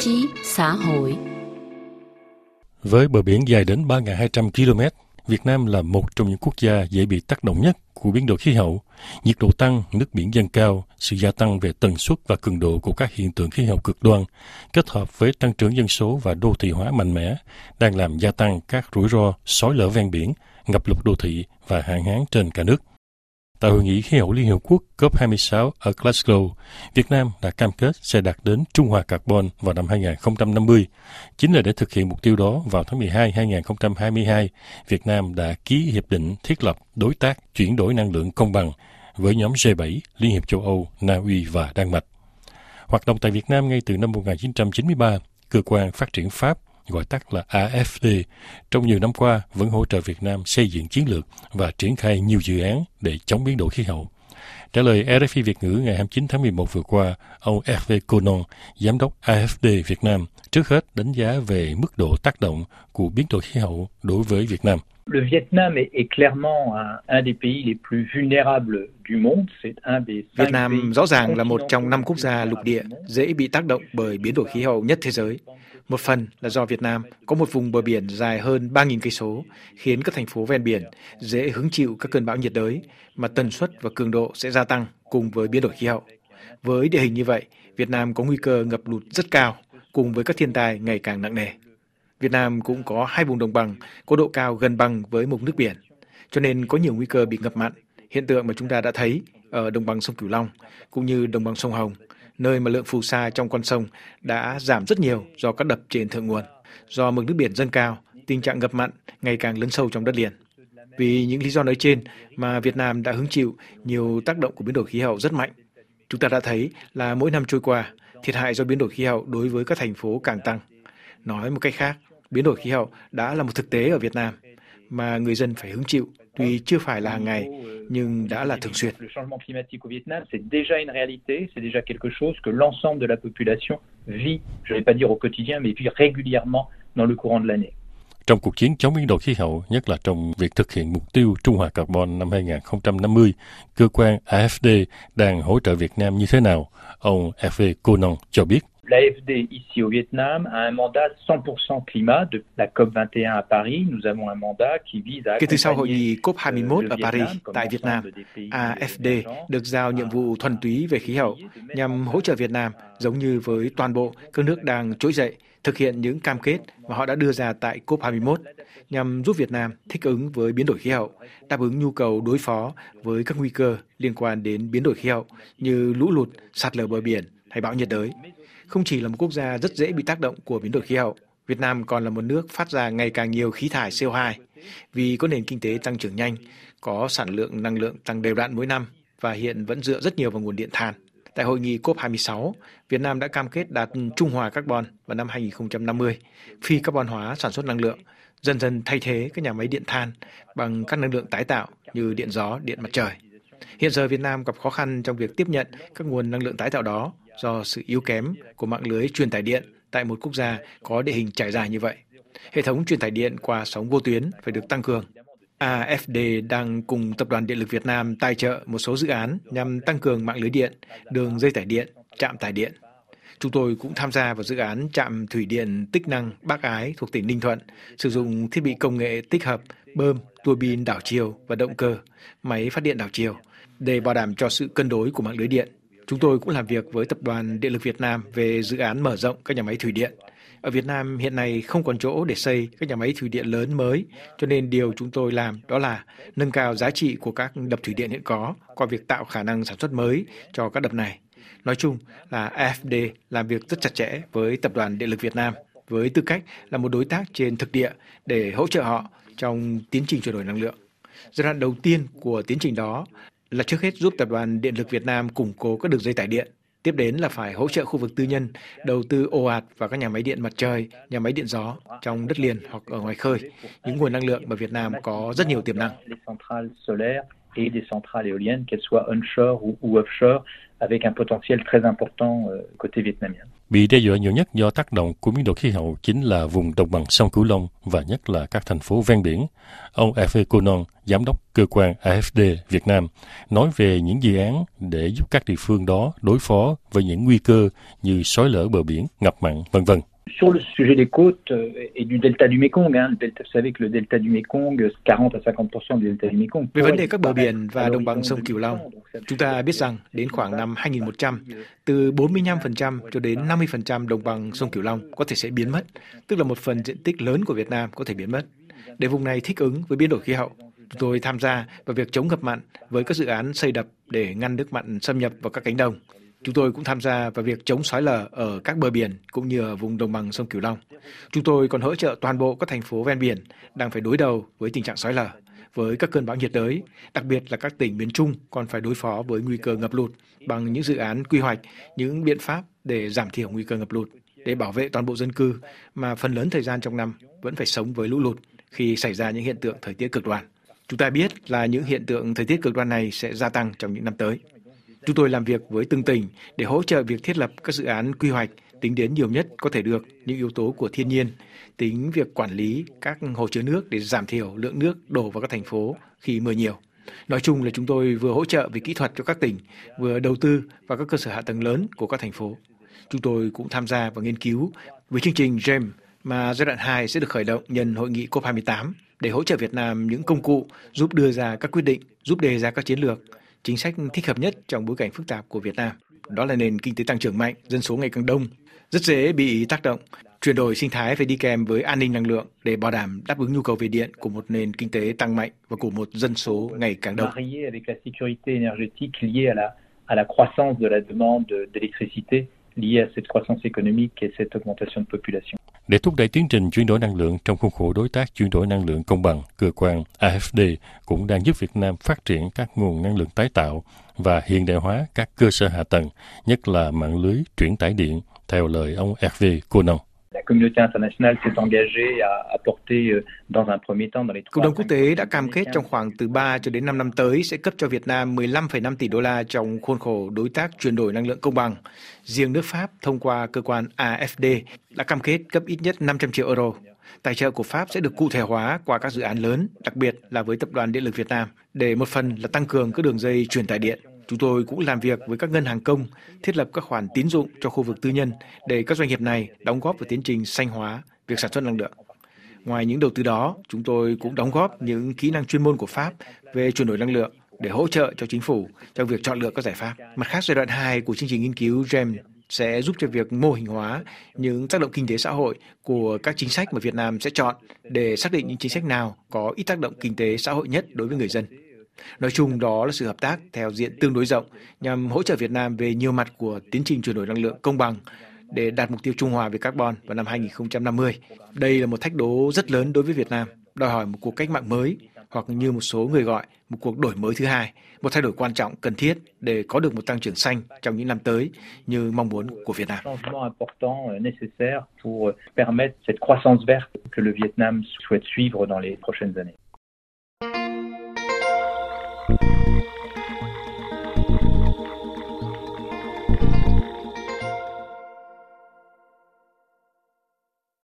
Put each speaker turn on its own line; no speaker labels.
trí, xã hội
Với bờ biển dài đến 3.200 km, Việt Nam là một trong những quốc gia dễ bị tác động nhất của biến đổi khí hậu. Nhiệt độ tăng, nước biển dâng cao, sự gia tăng về tần suất và cường độ của các hiện tượng khí hậu cực đoan, kết hợp với tăng trưởng dân số và đô thị hóa mạnh mẽ, đang làm gia tăng các rủi ro sói lở ven biển, ngập lụt đô thị và hạn hán trên cả nước. Tại Hội nghị khí hậu Liên Hợp Quốc COP26 ở Glasgow, Việt Nam đã cam kết sẽ đạt đến trung hòa carbon vào năm 2050. Chính là để thực hiện mục tiêu đó, vào tháng 12 2022, Việt Nam đã ký hiệp định thiết lập đối tác chuyển đổi năng lượng công bằng với nhóm G7, Liên hiệp châu Âu, Na Uy và Đan Mạch. Hoạt động tại Việt Nam ngay từ năm 1993, cơ quan phát triển Pháp gọi tắt là AFD, trong nhiều năm qua vẫn hỗ trợ Việt Nam xây dựng chiến lược và triển khai nhiều dự án để chống biến đổi khí hậu. Trả lời RFI Việt ngữ ngày 29 tháng 11 vừa qua, ông Hervé Conon, giám đốc AFD Việt Nam, trước hết đánh giá về mức độ tác động của biến đổi khí hậu đối với Việt Nam.
Le Vietnam est, est clairement un, un des pays les plus vulnérables du monde. C'est un des
Việt Nam rõ ràng là một trong năm quốc gia lục địa dễ bị tác động bởi biến đổi khí hậu nhất thế giới. Một phần là do Việt Nam có một vùng bờ biển dài hơn 3.000 cây số, khiến các thành phố ven biển dễ hứng chịu các cơn bão nhiệt đới, mà tần suất và cường độ sẽ gia tăng cùng với biến đổi khí hậu. Với địa hình như vậy, Việt Nam có nguy cơ ngập lụt rất cao, cùng với các thiên tai ngày càng nặng nề. Việt Nam cũng có hai vùng đồng bằng có độ cao gần bằng với mực nước biển, cho nên có nhiều nguy cơ bị ngập mặn, hiện tượng mà chúng ta đã thấy ở đồng bằng sông Cửu Long cũng như đồng bằng sông Hồng nơi mà lượng phù sa trong con sông đã giảm rất nhiều do các đập trên thượng nguồn. Do mực nước biển dâng cao, tình trạng ngập mặn ngày càng lớn sâu trong đất liền. Vì những lý do nói trên mà Việt Nam đã hứng chịu nhiều tác động của biến đổi khí hậu rất mạnh. Chúng ta đã thấy là mỗi năm trôi qua, thiệt hại do biến đổi khí hậu đối với các thành phố càng tăng. Nói một cách khác, biến đổi khí hậu đã là một thực tế ở Việt Nam mà người dân phải hứng chịu tuy chưa phải là hàng ngày nhưng đã là thường xuyên.
Le changement climatique au Vietnam, c'est déjà une réalité, c'est déjà quelque chose que l'ensemble de la population vit, je ne vais pas dire au quotidien, mais vit régulièrement dans le courant de l'année.
Trong cuộc chiến chống biến đổi khí hậu, nhất là trong việc thực hiện mục tiêu trung hòa carbon năm 2050, cơ quan AFD đang hỗ trợ Việt Nam như thế nào? Ông F.V. Conan cho biết.
L'AFD ici au Vietnam a un mandat 100% climat de la COP21 à Paris. Nous avons un mandat qui vise à
Kể từ sau hội nghị COP21 ở Paris tại Việt Nam, AFD được giao nhiệm vụ thuần túy về khí hậu nhằm hỗ trợ Việt Nam giống như với toàn bộ các nước đang trỗi dậy thực hiện những cam kết mà họ đã đưa ra tại COP21 nhằm giúp Việt Nam thích ứng với biến đổi khí hậu, đáp ứng nhu cầu đối phó với các nguy cơ liên quan đến biến đổi khí hậu như lũ lụt, sạt lở bờ biển hay bão nhiệt đới. Không chỉ là một quốc gia rất dễ bị tác động của biến đổi khí hậu, Việt Nam còn là một nước phát ra ngày càng nhiều khí thải CO2 vì có nền kinh tế tăng trưởng nhanh, có sản lượng năng lượng tăng đều đặn mỗi năm và hiện vẫn dựa rất nhiều vào nguồn điện than. Tại hội nghị COP26, Việt Nam đã cam kết đạt trung hòa carbon vào năm 2050, phi carbon hóa sản xuất năng lượng, dần dần thay thế các nhà máy điện than bằng các năng lượng tái tạo như điện gió, điện mặt trời. Hiện giờ Việt Nam gặp khó khăn trong việc tiếp nhận các nguồn năng lượng tái tạo đó do sự yếu kém của mạng lưới truyền tải điện tại một quốc gia có địa hình trải dài như vậy. Hệ thống truyền tải điện qua sóng vô tuyến phải được tăng cường. AFD đang cùng Tập đoàn Điện lực Việt Nam tài trợ một số dự án nhằm tăng cường mạng lưới điện, đường dây tải điện, trạm tải điện. Chúng tôi cũng tham gia vào dự án trạm thủy điện tích năng Bắc Ái thuộc tỉnh Ninh Thuận, sử dụng thiết bị công nghệ tích hợp, bơm, tua bin đảo chiều và động cơ, máy phát điện đảo chiều để bảo đảm cho sự cân đối của mạng lưới điện. Chúng tôi cũng làm việc với Tập đoàn Điện lực Việt Nam về dự án mở rộng các nhà máy thủy điện. Ở Việt Nam hiện nay không còn chỗ để xây các nhà máy thủy điện lớn mới, cho nên điều chúng tôi làm đó là nâng cao giá trị của các đập thủy điện hiện có qua việc tạo khả năng sản xuất mới cho các đập này. Nói chung là AFD làm việc rất chặt chẽ với Tập đoàn Điện lực Việt Nam với tư cách là một đối tác trên thực địa để hỗ trợ họ trong tiến trình chuyển đổi năng lượng. Giai đoạn đầu tiên của tiến trình đó là trước hết giúp Tập đoàn Điện lực Việt Nam củng cố các đường dây tải điện. Tiếp đến là phải hỗ trợ khu vực tư nhân đầu tư ồ ạt vào các nhà máy điện mặt trời, nhà máy điện gió trong đất liền hoặc ở ngoài khơi, những nguồn năng lượng mà Việt Nam có rất nhiều tiềm năng.
Et des centrales éoliennes, qu'elles soient onshore ou, offshore, avec un potentiel très important euh, côté vietnamien.
Bị đe dọa nhiều nhất do tác động của biến đổi khí hậu chính là vùng đồng bằng sông Cửu Long và nhất là các thành phố ven biển. Ông F. Conon, giám đốc cơ quan AFD Việt Nam, nói về những dự án để giúp các địa phương đó đối phó với những nguy cơ như sói lở bờ biển, ngập mặn, vân vân.
Sur le sujet des côtes euh, et du delta du Mekong, hein, le delta, vous savez que le delta du Mekong, 40 à 50% du delta du Mekong.
Về vấn đề các bờ biển và đồng bằng sông Cửu Long, chúng ta biết rằng đến khoảng năm 2100, từ 45% cho đến 50% đồng bằng sông Cửu Long có thể sẽ biến mất, tức là một phần diện tích lớn của Việt Nam có thể biến mất. Để vùng này thích ứng với biến đổi khí hậu, chúng tôi tham gia vào việc chống ngập mặn với các dự án xây đập để ngăn nước mặn xâm nhập vào các cánh đồng. Chúng tôi cũng tham gia vào việc chống sói lở ở các bờ biển cũng như ở vùng đồng bằng sông Cửu Long. Chúng tôi còn hỗ trợ toàn bộ các thành phố ven biển đang phải đối đầu với tình trạng sói lở, với các cơn bão nhiệt đới, đặc biệt là các tỉnh miền Trung còn phải đối phó với nguy cơ ngập lụt bằng những dự án quy hoạch, những biện pháp để giảm thiểu nguy cơ ngập lụt, để bảo vệ toàn bộ dân cư mà phần lớn thời gian trong năm vẫn phải sống với lũ lụt khi xảy ra những hiện tượng thời tiết cực đoan. Chúng ta biết là những hiện tượng thời tiết cực đoan này sẽ gia tăng trong những năm tới. Chúng tôi làm việc với từng tỉnh để hỗ trợ việc thiết lập các dự án quy hoạch tính đến nhiều nhất có thể được những yếu tố của thiên nhiên, tính việc quản lý các hồ chứa nước để giảm thiểu lượng nước đổ vào các thành phố khi mưa nhiều. Nói chung là chúng tôi vừa hỗ trợ về kỹ thuật cho các tỉnh, vừa đầu tư vào các cơ sở hạ tầng lớn của các thành phố. Chúng tôi cũng tham gia và nghiên cứu với chương trình GEM mà giai đoạn 2 sẽ được khởi động nhân hội nghị COP28 để hỗ trợ Việt Nam những công cụ giúp đưa ra các quyết định, giúp đề ra các chiến lược, chính sách thích hợp nhất trong bối cảnh phức tạp của Việt Nam. Đó là nền kinh tế tăng trưởng mạnh, dân số ngày càng đông, rất dễ bị tác động. Chuyển đổi sinh thái phải đi kèm với an ninh năng lượng để bảo đảm đáp ứng nhu cầu về điện của một nền kinh tế tăng mạnh và của một dân số ngày càng đông.
À, à la croissance de la demande d'électricité liées à cette croissance économique et cette augmentation de population.
Để thúc đẩy tiến trình chuyển đổi năng lượng trong khuôn khổ đối tác chuyển đổi năng lượng công bằng, cơ quan AFD cũng đang giúp Việt Nam phát triển các nguồn năng lượng tái tạo và hiện đại hóa các cơ sở hạ tầng, nhất là mạng lưới truyền tải điện, theo lời ông Hervé Conan.
La communauté internationale s'est engagée à apporter euh, dans un premier temps dans les
Cộng đồng quốc tế đã cam kết trong khoảng từ 3 cho đến 5 năm tới sẽ cấp cho Việt Nam 15,5 tỷ đô la trong khuôn khổ đối tác chuyển đổi năng lượng công bằng. Riêng nước Pháp thông qua cơ quan AFD đã cam kết cấp ít nhất 500 triệu euro. Tài trợ của Pháp sẽ được cụ thể hóa qua các dự án lớn, đặc biệt là với Tập đoàn Điện lực Việt Nam, để một phần là tăng cường các đường dây truyền tải điện. Chúng tôi cũng làm việc với các ngân hàng công, thiết lập các khoản tín dụng cho khu vực tư nhân để các doanh nghiệp này đóng góp vào tiến trình xanh hóa việc sản xuất năng lượng. Ngoài những đầu tư đó, chúng tôi cũng đóng góp những kỹ năng chuyên môn của Pháp về chuyển đổi năng lượng để hỗ trợ cho chính phủ trong việc chọn lựa các giải pháp. Mặt khác, giai đoạn 2 của chương trình nghiên cứu GEM sẽ giúp cho việc mô hình hóa những tác động kinh tế xã hội của các chính sách mà Việt Nam sẽ chọn để xác định những chính sách nào có ít tác động kinh tế xã hội nhất đối với người dân. Nói chung đó là sự hợp tác theo diện tương đối rộng nhằm hỗ trợ Việt Nam về nhiều mặt của tiến trình chuyển đổi năng lượng công bằng để đạt mục tiêu trung hòa về carbon vào năm 2050. Đây là một thách đố rất lớn đối với Việt Nam, đòi hỏi một cuộc cách mạng mới hoặc như một số người gọi một cuộc đổi mới thứ hai, một thay đổi quan trọng cần thiết để có được một tăng trưởng xanh trong những năm tới như mong muốn của Việt Nam.